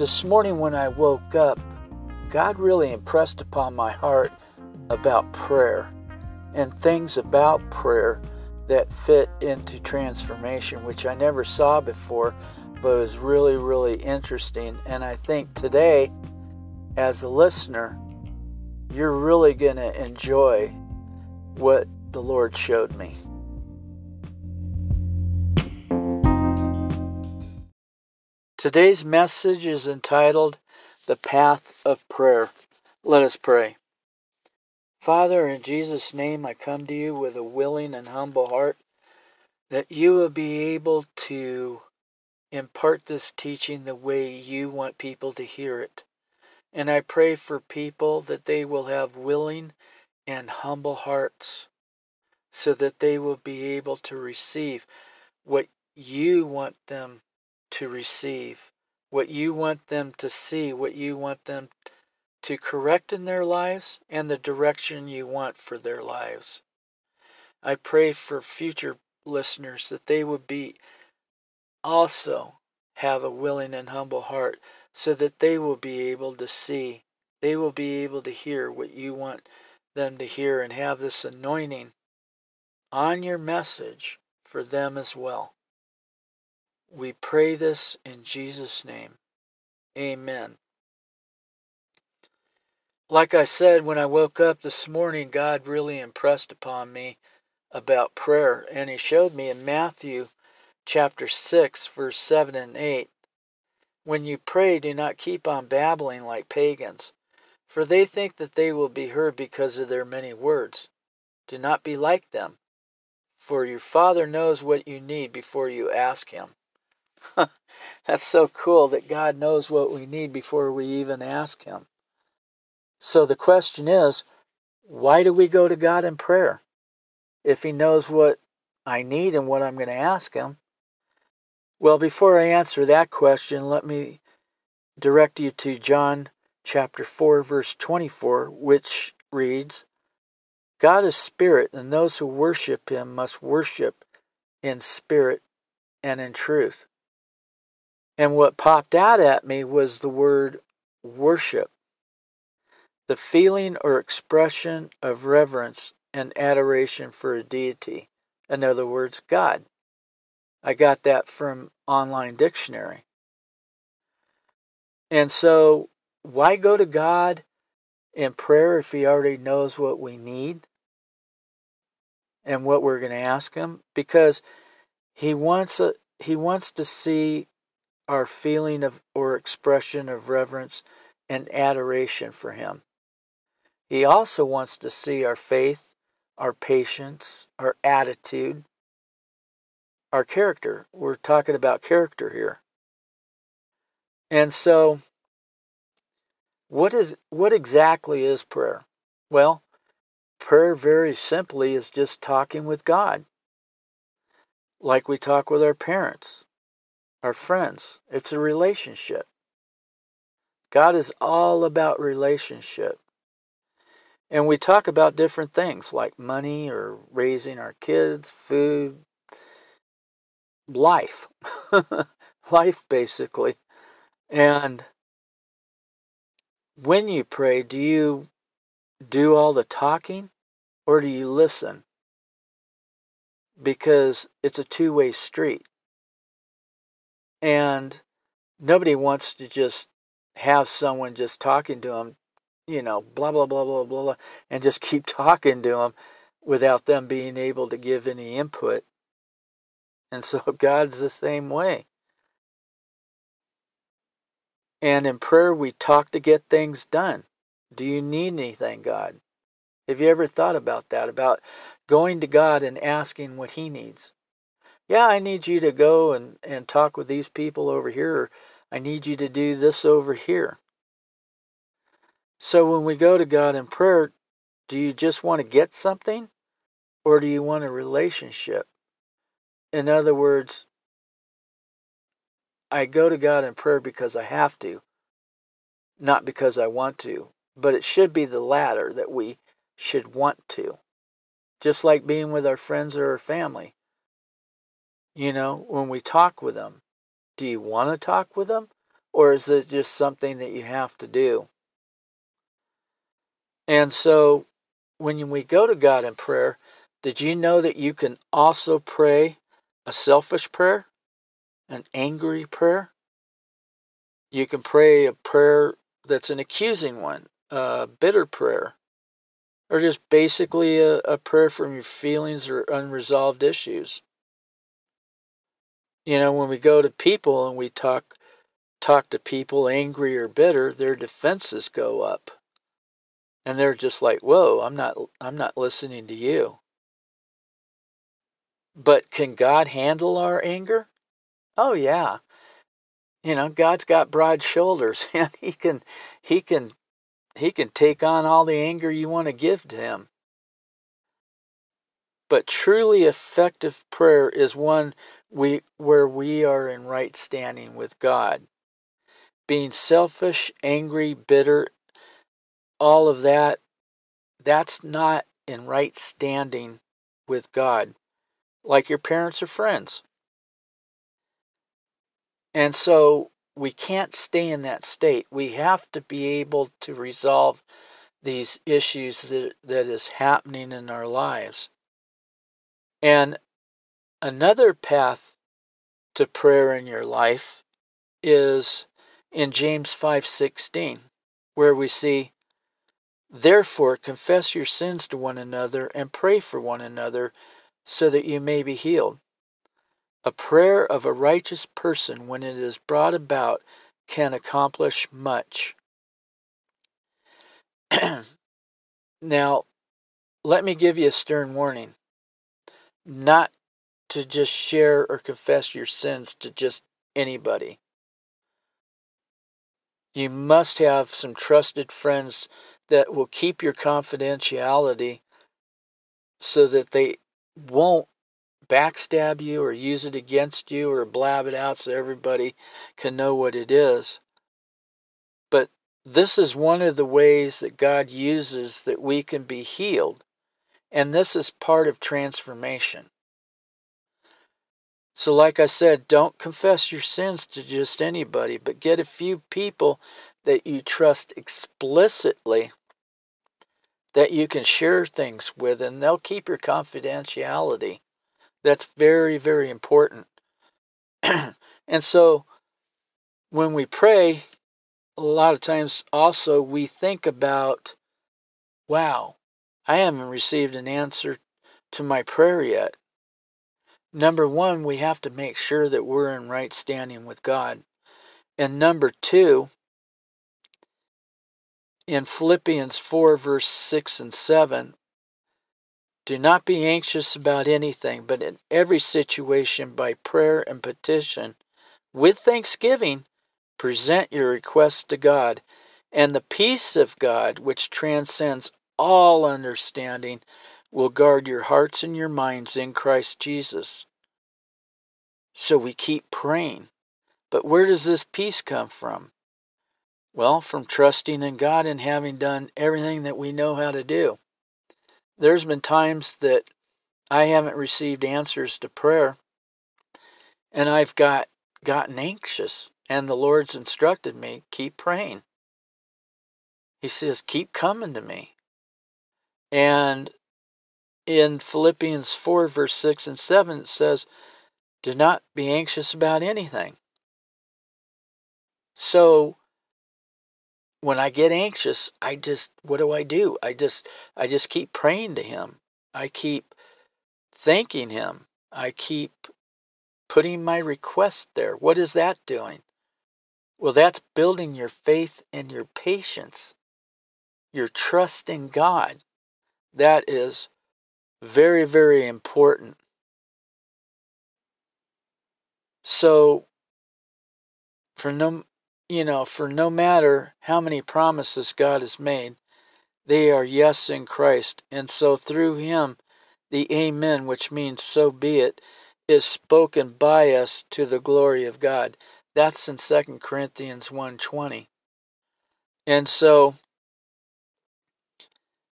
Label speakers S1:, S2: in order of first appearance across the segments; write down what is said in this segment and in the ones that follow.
S1: This morning when I woke up, God really impressed upon my heart about prayer and things about prayer that fit into transformation, which I never saw before, but was really, really interesting. And I think today, as a listener, you're really going to enjoy what the Lord showed me. Today's message is entitled The Path of Prayer. Let us pray. Father, in Jesus' name, I come to you with a willing and humble heart that you will be able to impart this teaching the way you want people to hear it. And I pray for people that they will have willing and humble hearts so that they will be able to receive what you want them to receive, what you want them to see, what you want them to correct in their lives, and the direction you want for their lives. I pray for future listeners that they would be also have a willing and humble heart so that they will be able to see, they will be able to hear what you want them to hear and have this anointing on your message for them as well. We pray this in Jesus' name. Amen. Like I said, when I woke up this morning, God really impressed upon me about prayer, and He showed me in Matthew chapter 6, verse 7 and 8 When you pray, do not keep on babbling like pagans, for they think that they will be heard because of their many words. Do not be like them, for your Father knows what you need before you ask Him. That's so cool that God knows what we need before we even ask Him. So the question is, why do we go to God in prayer? If He knows what I need and what I'm going to ask Him. Well, before I answer that question, let me direct you to John chapter 4, verse 24, which reads God is spirit, and those who worship Him must worship in spirit and in truth. And what popped out at me was the word worship, the feeling or expression of reverence and adoration for a deity. In other words, God. I got that from online dictionary. And so, why go to God in prayer if He already knows what we need and what we're going to ask Him? Because He wants a, He wants to see our feeling of or expression of reverence and adoration for Him. He also wants to see our faith, our patience, our attitude, our character. We're talking about character here. And so what is what exactly is prayer? Well, prayer very simply is just talking with God. Like we talk with our parents, our friends. It's a relationship. God is all about relationship. And we talk about different things like money or raising our kids, food, life. life, basically. And when you pray, do you do all the talking or do you listen? Because it's a two way street. And nobody wants to just have someone just talking to them, you know, blah, blah, blah, blah, blah, blah, and just keep talking to them without them being able to give any input. And so God's the same way. And in prayer, we talk to get things done. Do you need anything, God? Have you ever thought about that? About going to God and asking what He needs? Yeah, I need you to go and, and talk with these people over here, or I need you to do this over here. So when we go to God in prayer, do you just want to get something, or do you want a relationship? In other words, I go to God in prayer because I have to, not because I want to. But it should be the latter that we should want to. Just like being with our friends or our family. You know, when we talk with them, do you want to talk with them Or is it just something that you have to do? And so when we go to God in prayer, did you know that you can also pray a selfish prayer, an angry prayer? You can pray a prayer that's an accusing one, a bitter prayer, or just basically a, a prayer from your feelings or unresolved issues. You know, when we go to people and we talk talk to people angry or bitter, their defenses go up. And they're just like, "Whoa, I'm not I'm not listening to you." But can God handle our anger? Oh yeah. You know, God's got broad shoulders and he can he can he can take on all the anger you want to give to him. But truly effective prayer is one we where we are in right standing with God. Being selfish, angry, bitter, all of that that's not in right standing with God. Like your parents or friends. And so we can't stay in that state. We have to be able to resolve these issues that, that is happening in our lives. And another path to prayer in your life is in James 5:16 where we see therefore confess your sins to one another and pray for one another so that you may be healed. A prayer of a righteous person, when it is brought about, can accomplish much. now, let me give you a stern warning not to just share or confess your sins to just anybody. You must have some trusted friends that will keep your confidentiality so that they won't backstab you or use it against you or blab it out so everybody can know what it is. But this is one of the ways that God uses that we can be healed. And this is part of transformation. So, like I said, don't confess your sins to just anybody, but get a few people that you trust explicitly that you can share things with, and they'll keep your confidentiality. That's very, very important. and so when we pray, a lot of times also we think about, wow, I haven't received an answer to my prayer yet. Number one, we have to make sure that we're in right standing with God. And number two, in Philippians 4, verse 6 and 7, do not be anxious about anything, but in every situation, by prayer and petition, with thanksgiving, present your requests to God. And the peace of God, which transcends all understanding, will guard your hearts and your minds in Christ Jesus. So we keep praying. But where does this peace come from? Well, from trusting in God and having done everything that we know how to do there's been times that I haven't received answers to prayer and I've got gotten anxious and the Lord's instructed me keep praying. He says keep coming to me. And in Philippians 4 verse 6 and 7 it says do not be anxious about anything. So when I get anxious, I just what do I do? I just I just keep praying to him. I keep thanking him. I keep putting my request there. What is that doing? Well, that's building your faith and your patience, your trust in God. That is very, very important. So, for no you know, for no matter how many promises God has made, they are yes in Christ. And so through him, the Amen, which means so be it, is spoken by us to the glory of God. That's in 2 Corinthians 1:20. And so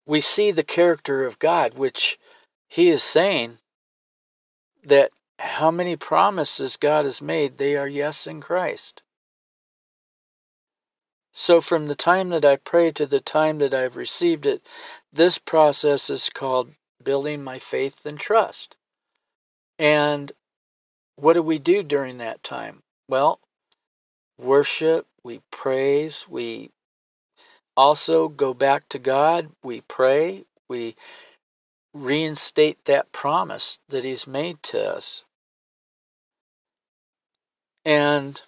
S1: we see the character of God, which he is saying that how many promises God has made, they are yes in Christ. So, from the time that I pray to the time that I've received it, this process is called building my faith and trust. And what do we do during that time? Well, worship, we praise, we also go back to God, we pray, we reinstate that promise that He's made to us. And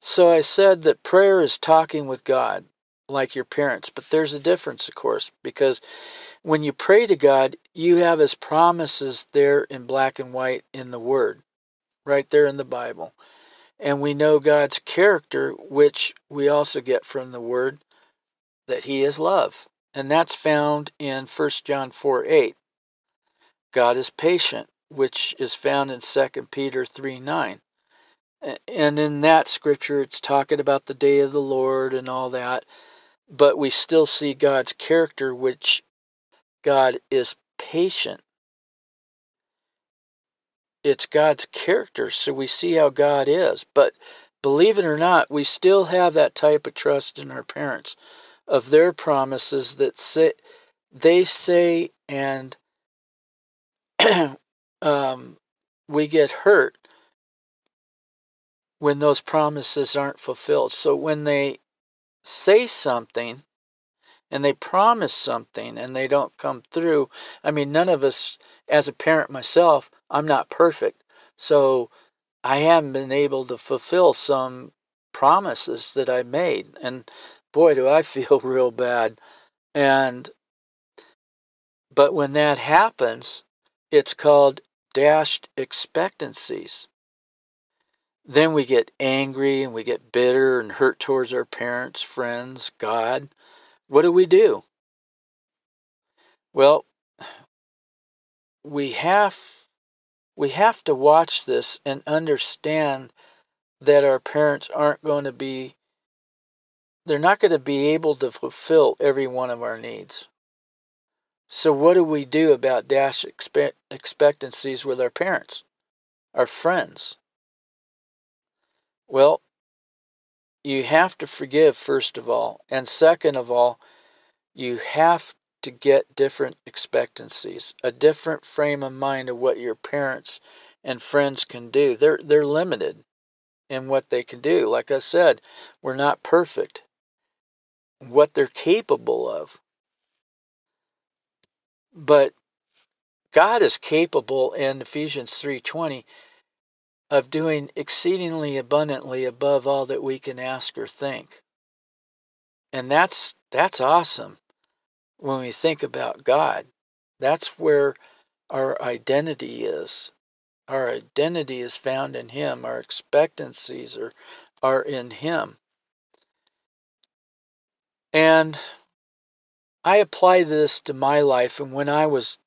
S1: so I said that prayer is talking with God like your parents, but there's a difference, of course, because when you pray to God, you have His promises there in black and white in the Word, right there in the Bible. And we know God's character, which we also get from the Word, that He is love. And that's found in 1 John 4 8. God is patient, which is found in 2 Peter 3 9. And in that scripture, it's talking about the day of the Lord and all that. But we still see God's character, which God is patient. It's God's character, so we see how God is. But believe it or not, we still have that type of trust in our parents of their promises that say they say and um, we get hurt when those promises aren't fulfilled. So when they say something and they promise something and they don't come through, I mean, none of us, as a parent myself, I'm not perfect. So I haven't been able to fulfill some promises that I made. And boy, do I feel real bad. And, but when that happens, it's called dashed expectancies then we get angry and we get bitter and hurt towards our parents, friends, God. What do we do? Well, we have we have to watch this and understand that our parents aren't going to be they're not going to be able to fulfill every one of our needs. So what do we do about dash expect, expectancies with our parents, our friends, well, you have to forgive, first of all. And second of all, you have to get different expectancies, a different frame of mind of what your parents and friends can do. They're, they're limited in what they can do. Like I said, we're not perfect. What they're capable of. But God is capable in Ephesians 3:20 of doing exceedingly abundantly above all that we can ask or think. And that's that's awesome when we think about God. That's where our identity is. Our identity is found in him. Our expectancies are are in him. And I apply this to my life and when I was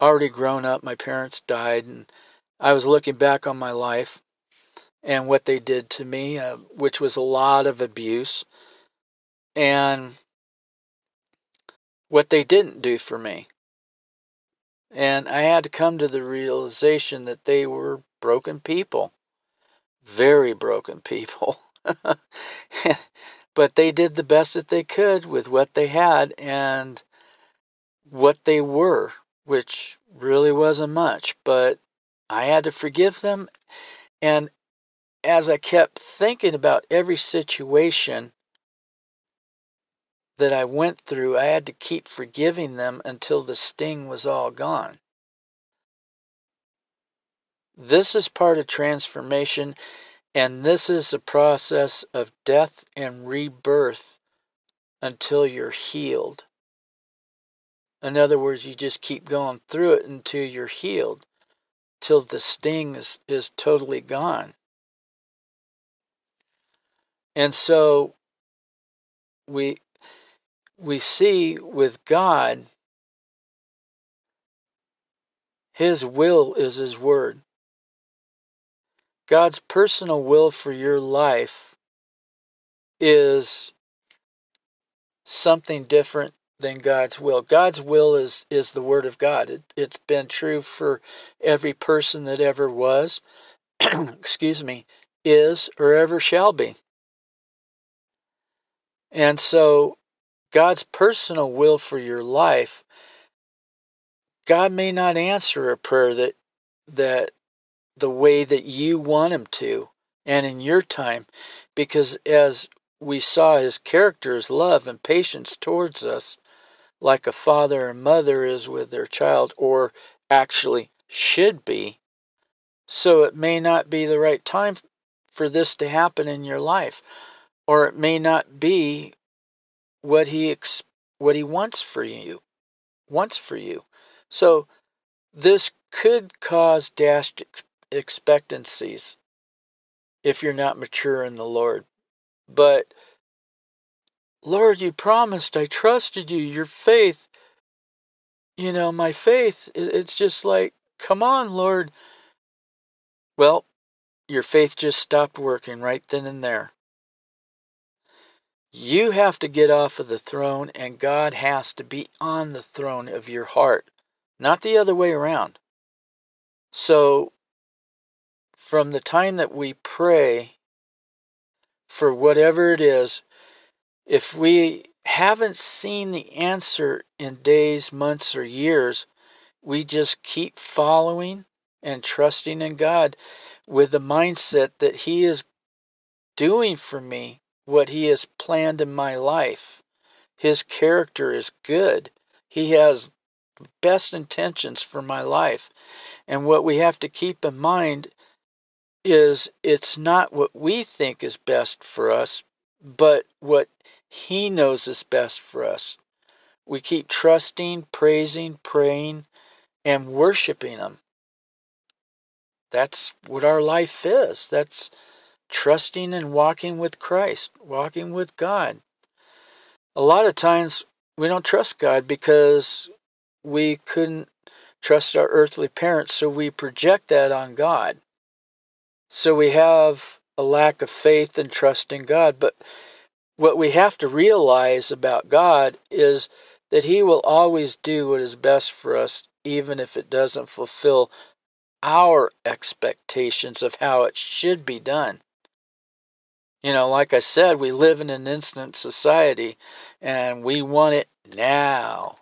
S1: already grown up, my parents died and I was looking back on my life and what they did to me, uh, which was a lot of abuse, and what they didn't do for me. And I had to come to the realization that they were broken people, very broken people. but they did the best that they could with what they had and what they were, which really wasn't much. But I had to forgive them. And as I kept thinking about every situation that I went through, I had to keep forgiving them until the sting was all gone. This is part of transformation, and this is the process of death and rebirth until you're healed. In other words, you just keep going through it until you're healed till the sting is, is totally gone. And so we we see with God his will is his word. God's personal will for your life is something different than God's will. God's will is is the word of God. It, it's been true for every person that ever was, excuse me, is or ever shall be. And so, God's personal will for your life, God may not answer a prayer that that the way that you want him to and in your time because as we saw his character is love and patience towards us like a father and mother is with their child or actually should be. So it may not be the right time for this to happen in your life or it may not be what he ex- what he wants for you wants for you so this could cause dashed expectancies if you're not mature in the Lord. But, Lord, you promised, I trusted you, your faith, you know, my faith, it's just like, come on, Lord. Well, your faith just stopped working right then and there. You have to get off of the throne, and God has to be on the throne of your heart, not the other way around. So, from the time that we pray for whatever it is, if we haven't seen the answer in days, months, or years, we just keep following and trusting in God with the mindset that He is doing for me what He has planned in my life. His character is good. He has best intentions for my life. And what we have to keep in mind is it's not what we think is best for us, but what He knows is best for us. We keep trusting, praising, praying, and worshiping Him. That's what our life is. That's trusting and walking with Christ, walking with God. A lot of times we don't trust God because we couldn't trust our earthly parents, so we project that on God. So we have a lack of faith and trust in God. But what we have to realize about God is that He will always do what is best for us, even if it doesn't fulfill our expectations of how it should be done. You know, like I said, we live in an instant society and we want it now.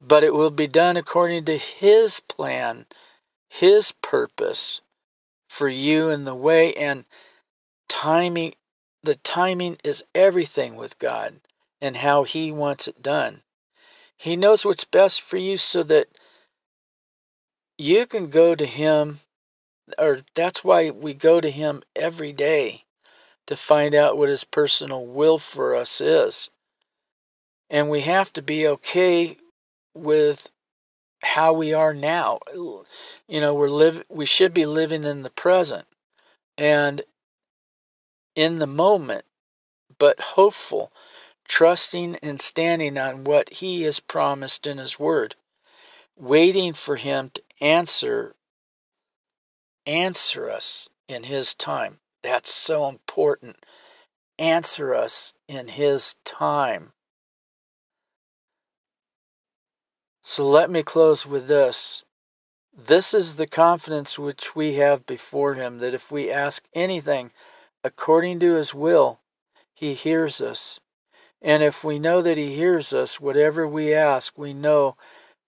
S1: But it will be done according to His plan, His purpose, for you in the way and timing the timing is everything with God and how he wants it done. He knows what's best for you so that you can go to him or that's why we go to him every day to find out what his personal will for us is. And we have to be okay with how we are now. You know, we're live we should be living in the present and in the moment, but hopeful, trusting and standing on what he has promised in his word, waiting for him to answer answer us in his time. That's so important. Answer us in his time. So let me close with this. This is the confidence which we have before Him that if we ask anything according to His will, He hears us. And if we know that He hears us, whatever we ask, we know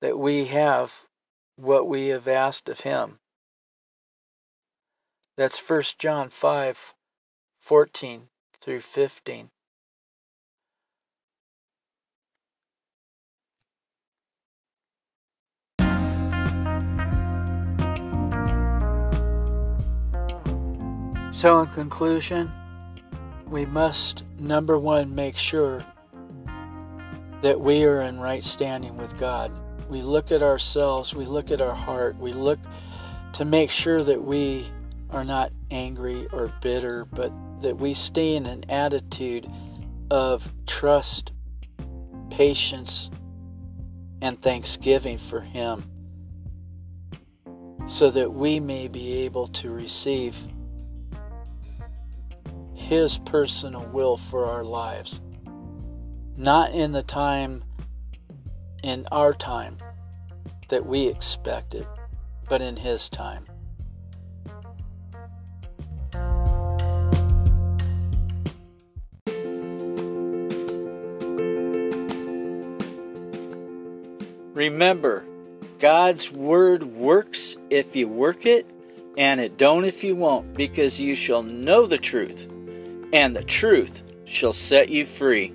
S1: that we have what we have asked of Him. That's 1 John 5 14 through 15. So, in conclusion, we must, number one, make sure that we are in right standing with God. We look at ourselves, we look at our heart, we look to make sure that we are not angry or bitter, but that we stay in an attitude of trust, patience, and thanksgiving for Him so that we may be able to receive his personal will for our lives. Not in the time, in our time that we expected, but in His time. Remember, God's word works if you work it, and it don't if you won't, because you shall know the truth, and the truth shall set you free.